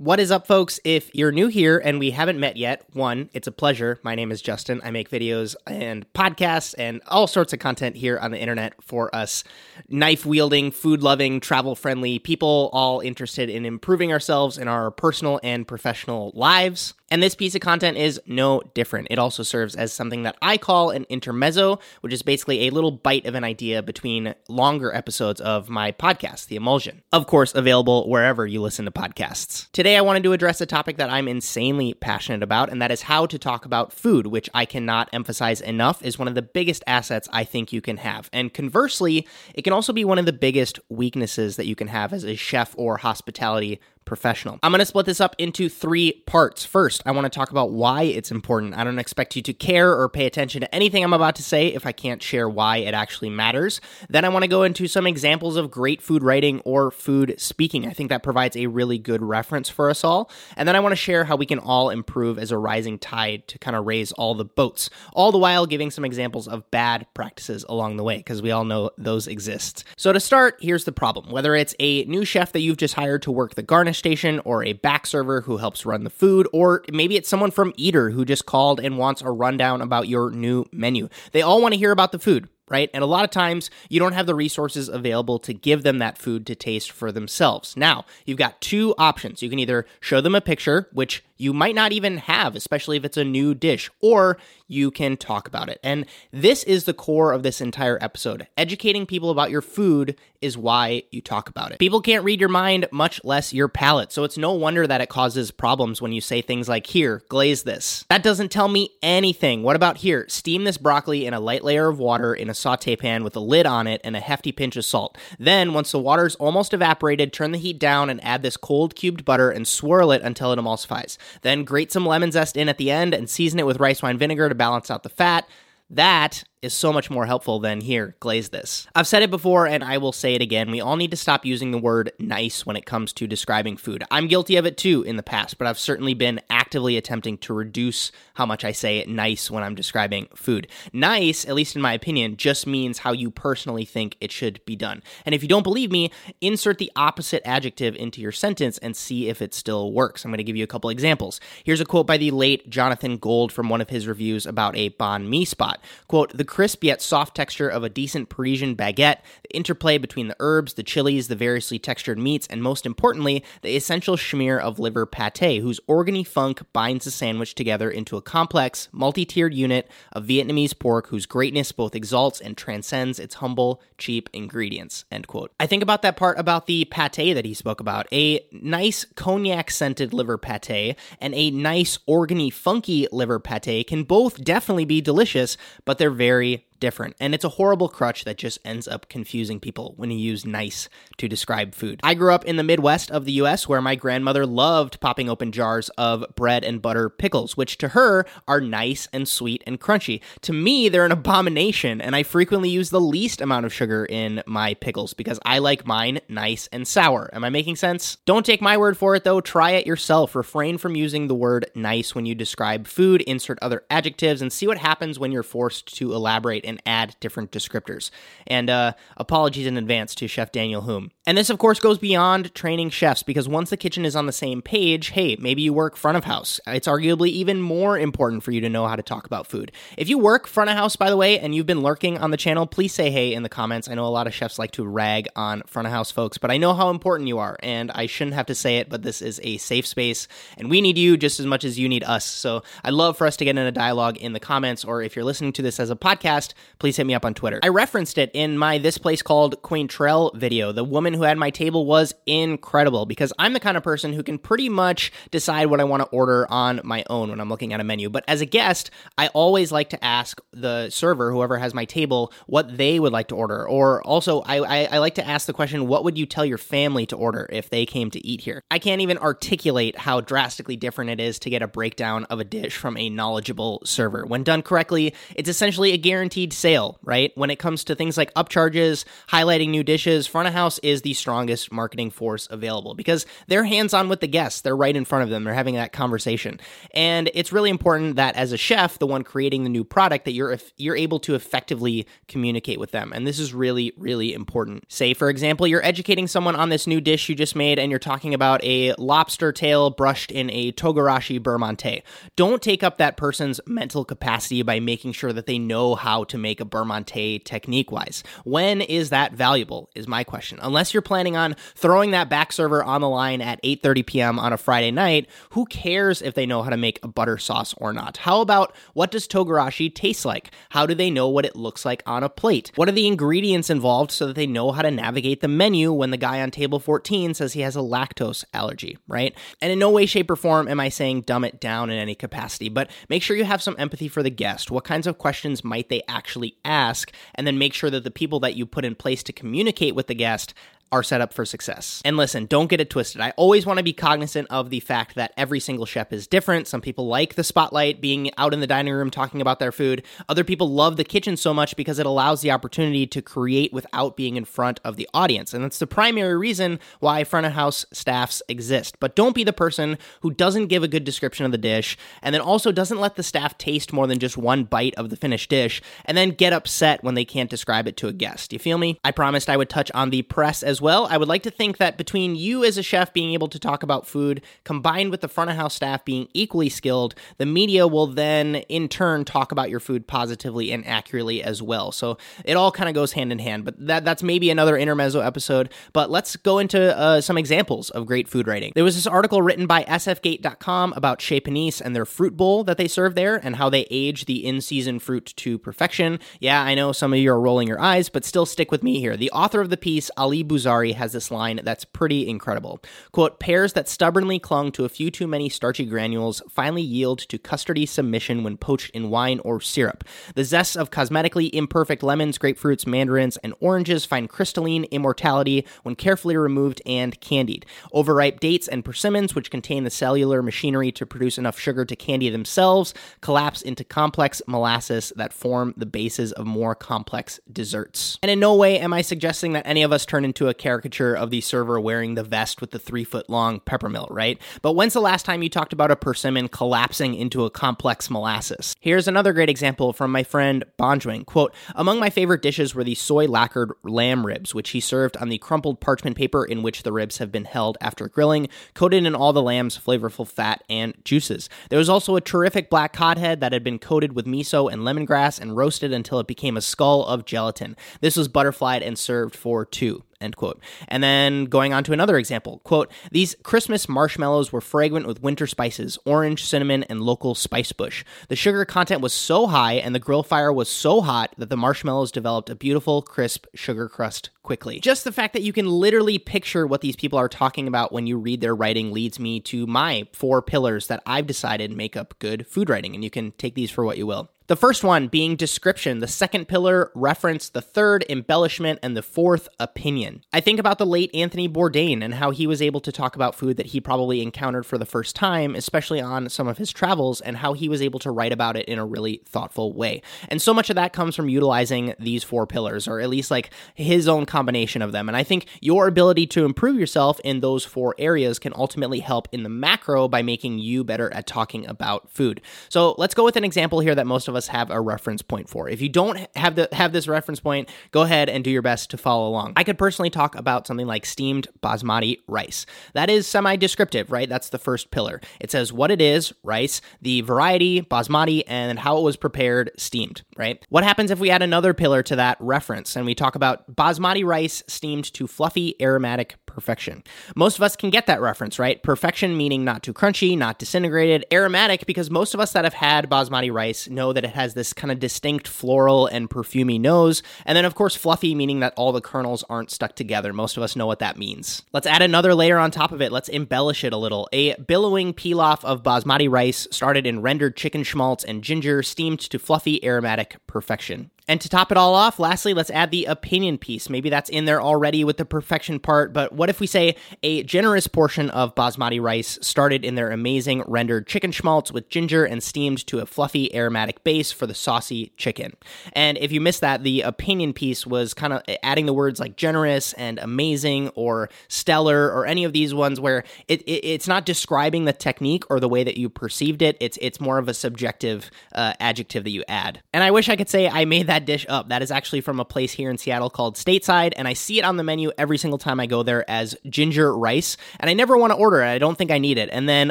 What is up, folks? If you're new here and we haven't met yet, one, it's a pleasure. My name is Justin. I make videos and podcasts and all sorts of content here on the internet for us knife wielding, food loving, travel friendly people, all interested in improving ourselves in our personal and professional lives. And this piece of content is no different. It also serves as something that I call an intermezzo, which is basically a little bite of an idea between longer episodes of my podcast, The Emulsion. Of course, available wherever you listen to podcasts. Today, I wanted to address a topic that I'm insanely passionate about, and that is how to talk about food, which I cannot emphasize enough is one of the biggest assets I think you can have. And conversely, it can also be one of the biggest weaknesses that you can have as a chef or hospitality professional. I'm going to split this up into three parts. First, I want to talk about why it's important. I don't expect you to care or pay attention to anything I'm about to say if I can't share why it actually matters. Then I want to go into some examples of great food writing or food speaking. I think that provides a really good reference for us all. And then I want to share how we can all improve as a rising tide to kind of raise all the boats, all the while giving some examples of bad practices along the way, because we all know those exist. So to start, here's the problem. Whether it's a new chef that you've just hired to work the garnish station or a back server who helps run the food, or maybe it's someone from Eater who just called and wants a rundown about your new menu. They all want to hear about the food right? And a lot of times you don't have the resources available to give them that food to taste for themselves. Now, you've got two options. You can either show them a picture, which you might not even have, especially if it's a new dish, or you can talk about it. And this is the core of this entire episode. Educating people about your food is why you talk about it. People can't read your mind, much less your palate. So it's no wonder that it causes problems when you say things like, here, glaze this. That doesn't tell me anything. What about here? Steam this broccoli in a light layer of water in a saute pan with a lid on it and a hefty pinch of salt. Then, once the water's almost evaporated, turn the heat down and add this cold cubed butter and swirl it until it emulsifies. Then grate some lemon zest in at the end and season it with rice wine vinegar to balance out the fat. That is so much more helpful than here, glaze this. I've said it before and I will say it again. We all need to stop using the word nice when it comes to describing food. I'm guilty of it too in the past, but I've certainly been actively attempting to reduce how much I say nice when I'm describing food. Nice, at least in my opinion, just means how you personally think it should be done. And if you don't believe me, insert the opposite adjective into your sentence and see if it still works. I'm going to give you a couple examples. Here's a quote by the late Jonathan Gold from one of his reviews about a banh mi spot. Quote, the crisp yet soft texture of a decent Parisian baguette, the interplay between the herbs, the chilies, the variously textured meats, and most importantly, the essential schmear of liver pate, whose organy funk binds the sandwich together into a complex, multi tiered unit of Vietnamese pork whose greatness both exalts and transcends its humble, cheap ingredients. End quote. I think about that part about the pate that he spoke about. A nice cognac scented liver pate and a nice organy funky liver pate can both definitely be delicious, but they're very very different. And it's a horrible crutch that just ends up confusing people when you use nice to describe food. I grew up in the Midwest of the US where my grandmother loved popping open jars of bread and butter pickles, which to her are nice and sweet and crunchy. To me, they're an abomination, and I frequently use the least amount of sugar in my pickles because I like mine nice and sour. Am I making sense? Don't take my word for it though, try it yourself. Refrain from using the word nice when you describe food, insert other adjectives, and see what happens when you're forced to elaborate and add different descriptors. And uh, apologies in advance to Chef Daniel Humm. And this, of course, goes beyond training chefs because once the kitchen is on the same page, hey, maybe you work front of house. It's arguably even more important for you to know how to talk about food. If you work front of house, by the way, and you've been lurking on the channel, please say hey in the comments. I know a lot of chefs like to rag on front of house folks, but I know how important you are, and I shouldn't have to say it, but this is a safe space, and we need you just as much as you need us. So I'd love for us to get in a dialogue in the comments, or if you're listening to this as a podcast, please hit me up on Twitter. I referenced it in my This Place Called Quaintrelle video. The woman who had my table was incredible because I'm the kind of person who can pretty much decide what I want to order on my own when I'm looking at a menu. But as a guest, I always like to ask the server, whoever has my table, what they would like to order. Or also, I, I, I like to ask the question, what would you tell your family to order if they came to eat here? I can't even articulate how drastically different it is to get a breakdown of a dish from a knowledgeable server. When done correctly, it's essentially a guaranteed sale, right? When it comes to things like upcharges, highlighting new dishes, front of house is the strongest marketing force available because they're hands on with the guests. They're right in front of them. They're having that conversation. And it's really important that as a chef, the one creating the new product, that you're you're able to effectively communicate with them. And this is really, really important. Say, for example, you're educating someone on this new dish you just made and you're talking about a lobster tail brushed in a togarashi beurre monte. Don't take up that person's mental capacity by making sure that they know how to make a beurre monte technique wise. When is that valuable? Is my question. Unless you're planning on throwing that back server on the line at 8:30 p.m. on a Friday night, who cares if they know how to make a butter sauce or not? How about what does togarashi taste like? How do they know what it looks like on a plate? What are the ingredients involved so that they know how to navigate the menu when the guy on table 14 says he has a lactose allergy, right? And in no way, shape, or form am I saying dumb it down in any capacity, but make sure you have some empathy for the guest. What kinds of questions might they actually ask? And then make sure that the people that you put in place to communicate with the guest are set up for success. And listen, don't get it twisted. I always want to be cognizant of the fact that every single chef is different. Some people like the spotlight, being out in the dining room talking about their food. Other people love the kitchen so much because it allows the opportunity to create without being in front of the audience. And that's the primary reason why front of house staffs exist. But don't be the person who doesn't give a good description of the dish and then also doesn't let the staff taste more than just one bite of the finished dish and then get upset when they can't describe it to a guest. You feel me? I promised I would touch on the press as well. I would like to think that between you as a chef being able to talk about food, combined with the front of house staff being equally skilled, the media will then in turn talk about your food positively and accurately as well. So it all kind of goes hand in hand. But that that's maybe another intermezzo episode. But let's go into uh, some examples of great food writing. There was this article written by sfgate.com about Chez Panisse and their fruit bowl that they serve there and how they age the in-season fruit to perfection. Yeah, I know some of you are rolling your eyes, but still stick with me here. The author of the piece, Ali Has this line that's pretty incredible. Quote, pears that stubbornly clung to a few too many starchy granules finally yield to custardy submission when poached in wine or syrup. The zests of cosmetically imperfect lemons, grapefruits, mandarins, and oranges find crystalline immortality when carefully removed and candied. Overripe dates and persimmons, which contain the cellular machinery to produce enough sugar to candy themselves, collapse into complex molasses that form the bases of more complex desserts. And in no way am I suggesting that any of us turn into a caricature of the server wearing the vest with the three foot long peppermill, right? But when's the last time you talked about a persimmon collapsing into a complex molasses? Here's another great example from my friend Bonjwing. Quote, among my favorite dishes were the soy lacquered lamb ribs, which he served on the crumpled parchment paper in which the ribs have been held after grilling, coated in all the lamb's flavorful fat and juices. There was also a terrific black cod head that had been coated with miso and lemongrass and roasted until it became a skull of gelatin. This was butterflied and served for two end quote. And then going on to another example, quote, these Christmas marshmallows were fragrant with winter spices, orange, cinnamon, and local spice bush. The sugar content was so high and the grill fire was so hot that the marshmallows developed a beautiful, crisp sugar crust quickly. Just the fact that you can literally picture what these people are talking about when you read their writing leads me to my four pillars that I've decided make up good food writing, and you can take these for what you will. The first one being description, the second pillar, reference, the third, embellishment, and the fourth, opinion. I think about the late Anthony Bourdain and how he was able to talk about food that he probably encountered for the first time, especially on some of his travels, and how he was able to write about it in a really thoughtful way. And so much of that comes from utilizing these four pillars, or at least like his own combination of them. And I think your ability to improve yourself in those four areas can ultimately help in the macro by making you better at talking about food. So let's go with an example here that most of us us have a reference point for. If you don't have the have this reference point, go ahead and do your best to follow along. I could personally talk about something like steamed basmati rice. That is semi-descriptive, right? That's the first pillar. It says what it is, rice, the variety, basmati, and how it was prepared, steamed, right? What happens if we add another pillar to that reference and we talk about basmati rice steamed to fluffy aromatic perfection. Most of us can get that reference, right? Perfection meaning not too crunchy, not disintegrated, aromatic because most of us that have had basmati rice know that it has this kind of distinct floral and perfumy nose. And then, of course, fluffy meaning that all the kernels aren't stuck together. Most of us know what that means. Let's add another layer on top of it. Let's embellish it a little. A billowing pilaf of basmati rice started in rendered chicken schmaltz and ginger, steamed to fluffy aromatic perfection. And to top it all off, lastly, let's add the opinion piece. Maybe that's in there already with the perfection part, but what if we say a generous portion of basmati rice started in their amazing rendered chicken schmaltz with ginger and steamed to a fluffy aromatic base for the saucy chicken? And if you missed that, the opinion piece was kind of adding the words like generous and amazing or stellar or any of these ones where it, it it's not describing the technique or the way that you perceived it. It's it's more of a subjective uh, adjective that you add. And I wish I could say I made that dish up. That is actually from a place here in Seattle called Stateside, and I see it on the menu every single time I go there as ginger rice. And I never want to order it. I don't think I need it. And then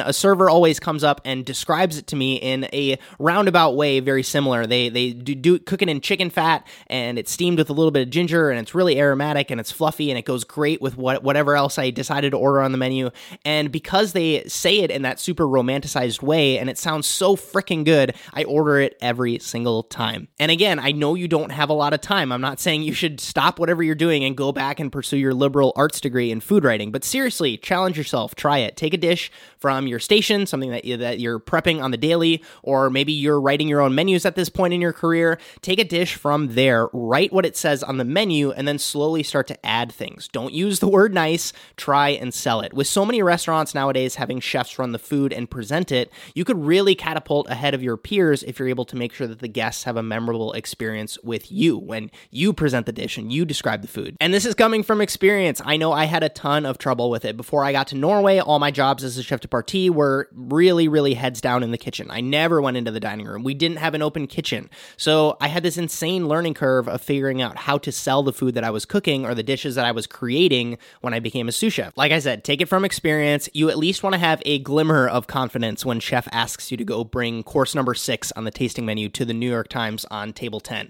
a server always comes up and describes it to me in a roundabout way, very similar. They they do, do cook it in chicken fat, and it's steamed with a little bit of ginger, and it's really aromatic and it's fluffy, and it goes great with what whatever else I decided to order on the menu. And because they say it in that super romanticized way, and it sounds so freaking good, I order it every single time. And again, I know you don't have a lot of time. I'm not saying you should stop whatever you're doing and go back and pursue your liberal arts degree in food writing, but seriously, challenge yourself. Try it. Take a dish from your station, something that, that you're prepping on the daily, or maybe you're writing your own menus at this point in your career. Take a dish from there, write what it says on the menu, and then slowly start to add things. Don't use the word nice, try and sell it. With so many restaurants nowadays having chefs run the food and present it, you could really catapult ahead of your peers if you're able to make sure that the guests have a memorable experience with you when you present the dish and you describe the food. And this is coming from experience. I know I had a ton of trouble with it. Before I got to Norway, all my jobs as a chef de partie were really, really heads down in the kitchen. I never went into the dining room. We didn't have an open kitchen. So I had this insane learning curve of figuring out how to sell the food that I was cooking or the dishes that I was creating when I became a sous chef. Like I said, take it from experience. You at least want to have a glimmer of confidence when chef asks you to go bring course number six on the tasting menu to the New York Times on table 10.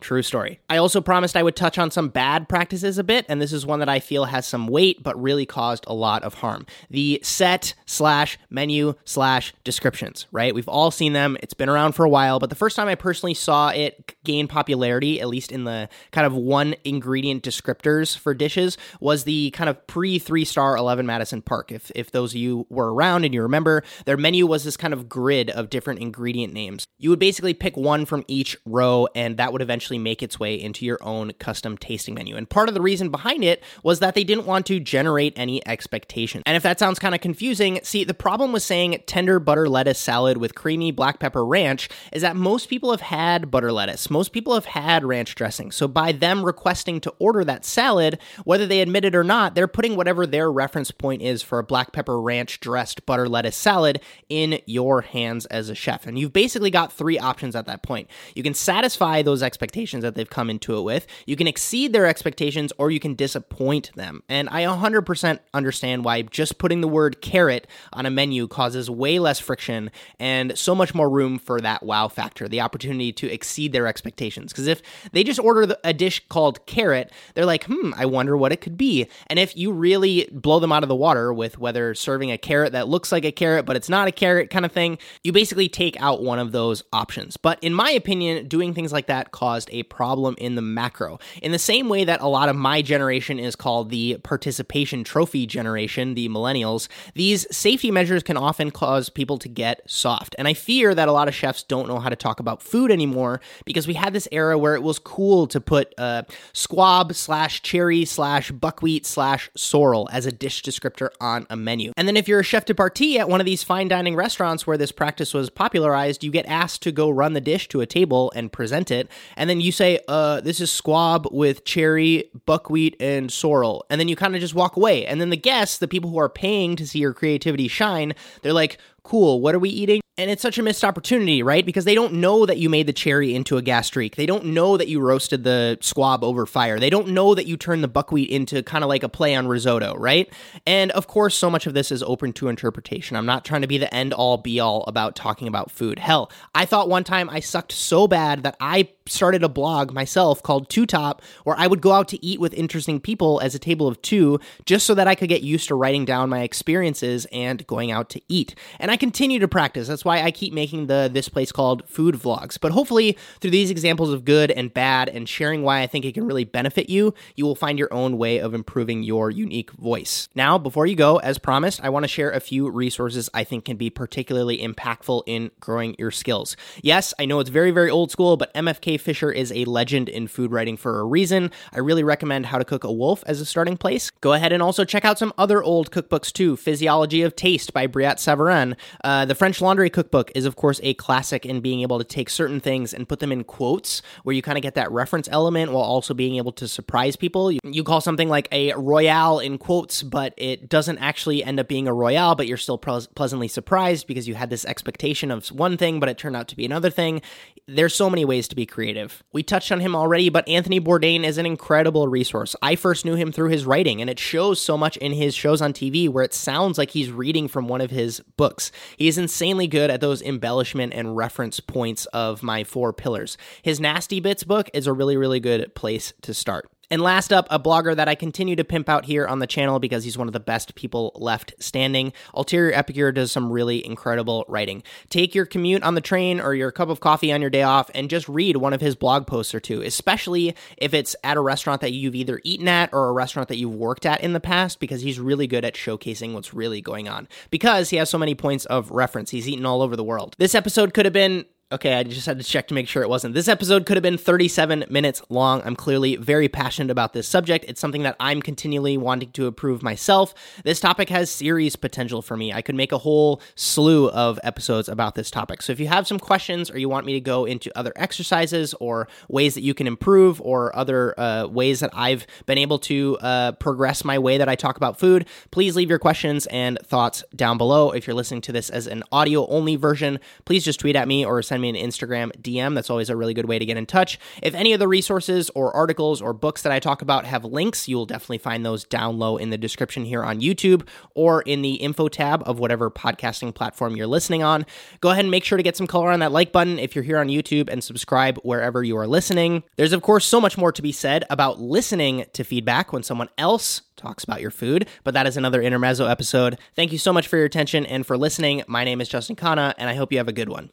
True story. I also promised I would touch on some bad practices a bit, and this is one that I feel has some weight but really caused a lot of harm. The set slash menu slash descriptions, right? We've all seen them. It's been around for a while, but the first time I personally saw it gain popularity, at least in the kind of one ingredient descriptors for dishes, was the kind of pre three star 11 Madison Park. If, if those of you were around and you remember, their menu was this kind of grid of different ingredient names. You would basically pick one from each row, and that would eventually make its way into your own custom tasting menu. And part of the reason behind it was that they didn't want to generate any expectation. And if that sounds kind of confusing, see, the problem with saying tender butter lettuce salad with creamy black pepper ranch is that most people have had butter lettuce. Most people have had ranch dressing. So by them requesting to order that salad, whether they admit it or not, they're putting whatever their reference point is for a black pepper ranch dressed butter lettuce salad in your hands as a chef. And you've basically got three options at that point. You can satisfy those expectations expectations that they've come into it with. You can exceed their expectations or you can disappoint them. And I 100% understand why just putting the word carrot on a menu causes way less friction and so much more room for that wow factor, the opportunity to exceed their expectations. Because if they just order a dish called carrot, they're like, hmm, I wonder what it could be. And if you really blow them out of the water with whether serving a carrot that looks like a carrot, but it's not a carrot kind of thing, you basically take out one of those options. But in my opinion, doing things like that caused a problem in the macro. In the same way that a lot of my generation is called the participation trophy generation, the millennials, these safety measures can often cause people to get soft. And I fear that a lot of chefs don't know how to talk about food anymore because we had this era where it was cool to put uh, squab slash cherry slash buckwheat slash sorrel as a dish descriptor on a menu. And then if you're a chef de partie at one of these fine dining restaurants where this practice was popularized, you get asked to go run the dish to a table and present it. And then then you say, uh, this is squab with cherry, buckwheat, and sorrel. And then you kind of just walk away. And then the guests, the people who are paying to see your creativity shine, they're like, cool, what are we eating? And it's such a missed opportunity, right? Because they don't know that you made the cherry into a gastrique. They don't know that you roasted the squab over fire. They don't know that you turned the buckwheat into kind of like a play on risotto, right? And of course, so much of this is open to interpretation. I'm not trying to be the end all be all about talking about food. Hell, I thought one time I sucked so bad that I started a blog myself called Two Top, where I would go out to eat with interesting people as a table of two, just so that I could get used to writing down my experiences and going out to eat. And I I continue to practice. That's why I keep making the this place called food vlogs. But hopefully, through these examples of good and bad and sharing why I think it can really benefit you, you will find your own way of improving your unique voice. Now, before you go, as promised, I want to share a few resources I think can be particularly impactful in growing your skills. Yes, I know it's very, very old school, but MFK Fisher is a legend in food writing for a reason. I really recommend How to Cook a Wolf as a starting place. Go ahead and also check out some other old cookbooks too Physiology of Taste by Brillat Savarin. Uh, the French Laundry Cookbook is, of course, a classic in being able to take certain things and put them in quotes where you kind of get that reference element while also being able to surprise people. You, you call something like a royale in quotes, but it doesn't actually end up being a royale, but you're still pleasantly surprised because you had this expectation of one thing, but it turned out to be another thing. There's so many ways to be creative. We touched on him already, but Anthony Bourdain is an incredible resource. I first knew him through his writing, and it shows so much in his shows on TV where it sounds like he's reading from one of his books. He is insanely good at those embellishment and reference points of my four pillars. His Nasty Bits book is a really, really good place to start. And last up, a blogger that I continue to pimp out here on the channel because he's one of the best people left standing. Ulterior Epicure does some really incredible writing. Take your commute on the train or your cup of coffee on your day off and just read one of his blog posts or two, especially if it's at a restaurant that you've either eaten at or a restaurant that you've worked at in the past, because he's really good at showcasing what's really going on. Because he has so many points of reference, he's eaten all over the world. This episode could have been Okay, I just had to check to make sure it wasn't. This episode could have been 37 minutes long. I'm clearly very passionate about this subject. It's something that I'm continually wanting to improve myself. This topic has series potential for me. I could make a whole slew of episodes about this topic. So if you have some questions or you want me to go into other exercises or ways that you can improve or other uh, ways that I've been able to uh, progress my way that I talk about food, please leave your questions and thoughts down below. If you're listening to this as an audio only version, please just tweet at me or send send me an Instagram DM. That's always a really good way to get in touch. If any of the resources or articles or books that I talk about have links, you'll definitely find those down low in the description here on YouTube or in the info tab of whatever podcasting platform you're listening on. Go ahead and make sure to get some color on that like button if you're here on YouTube and subscribe wherever you are listening. There's, of course, so much more to be said about listening to feedback when someone else talks about your food, but that is another Intermezzo episode. Thank you so much for your attention and for listening. My name is Justin Khan, and I hope you have a good one.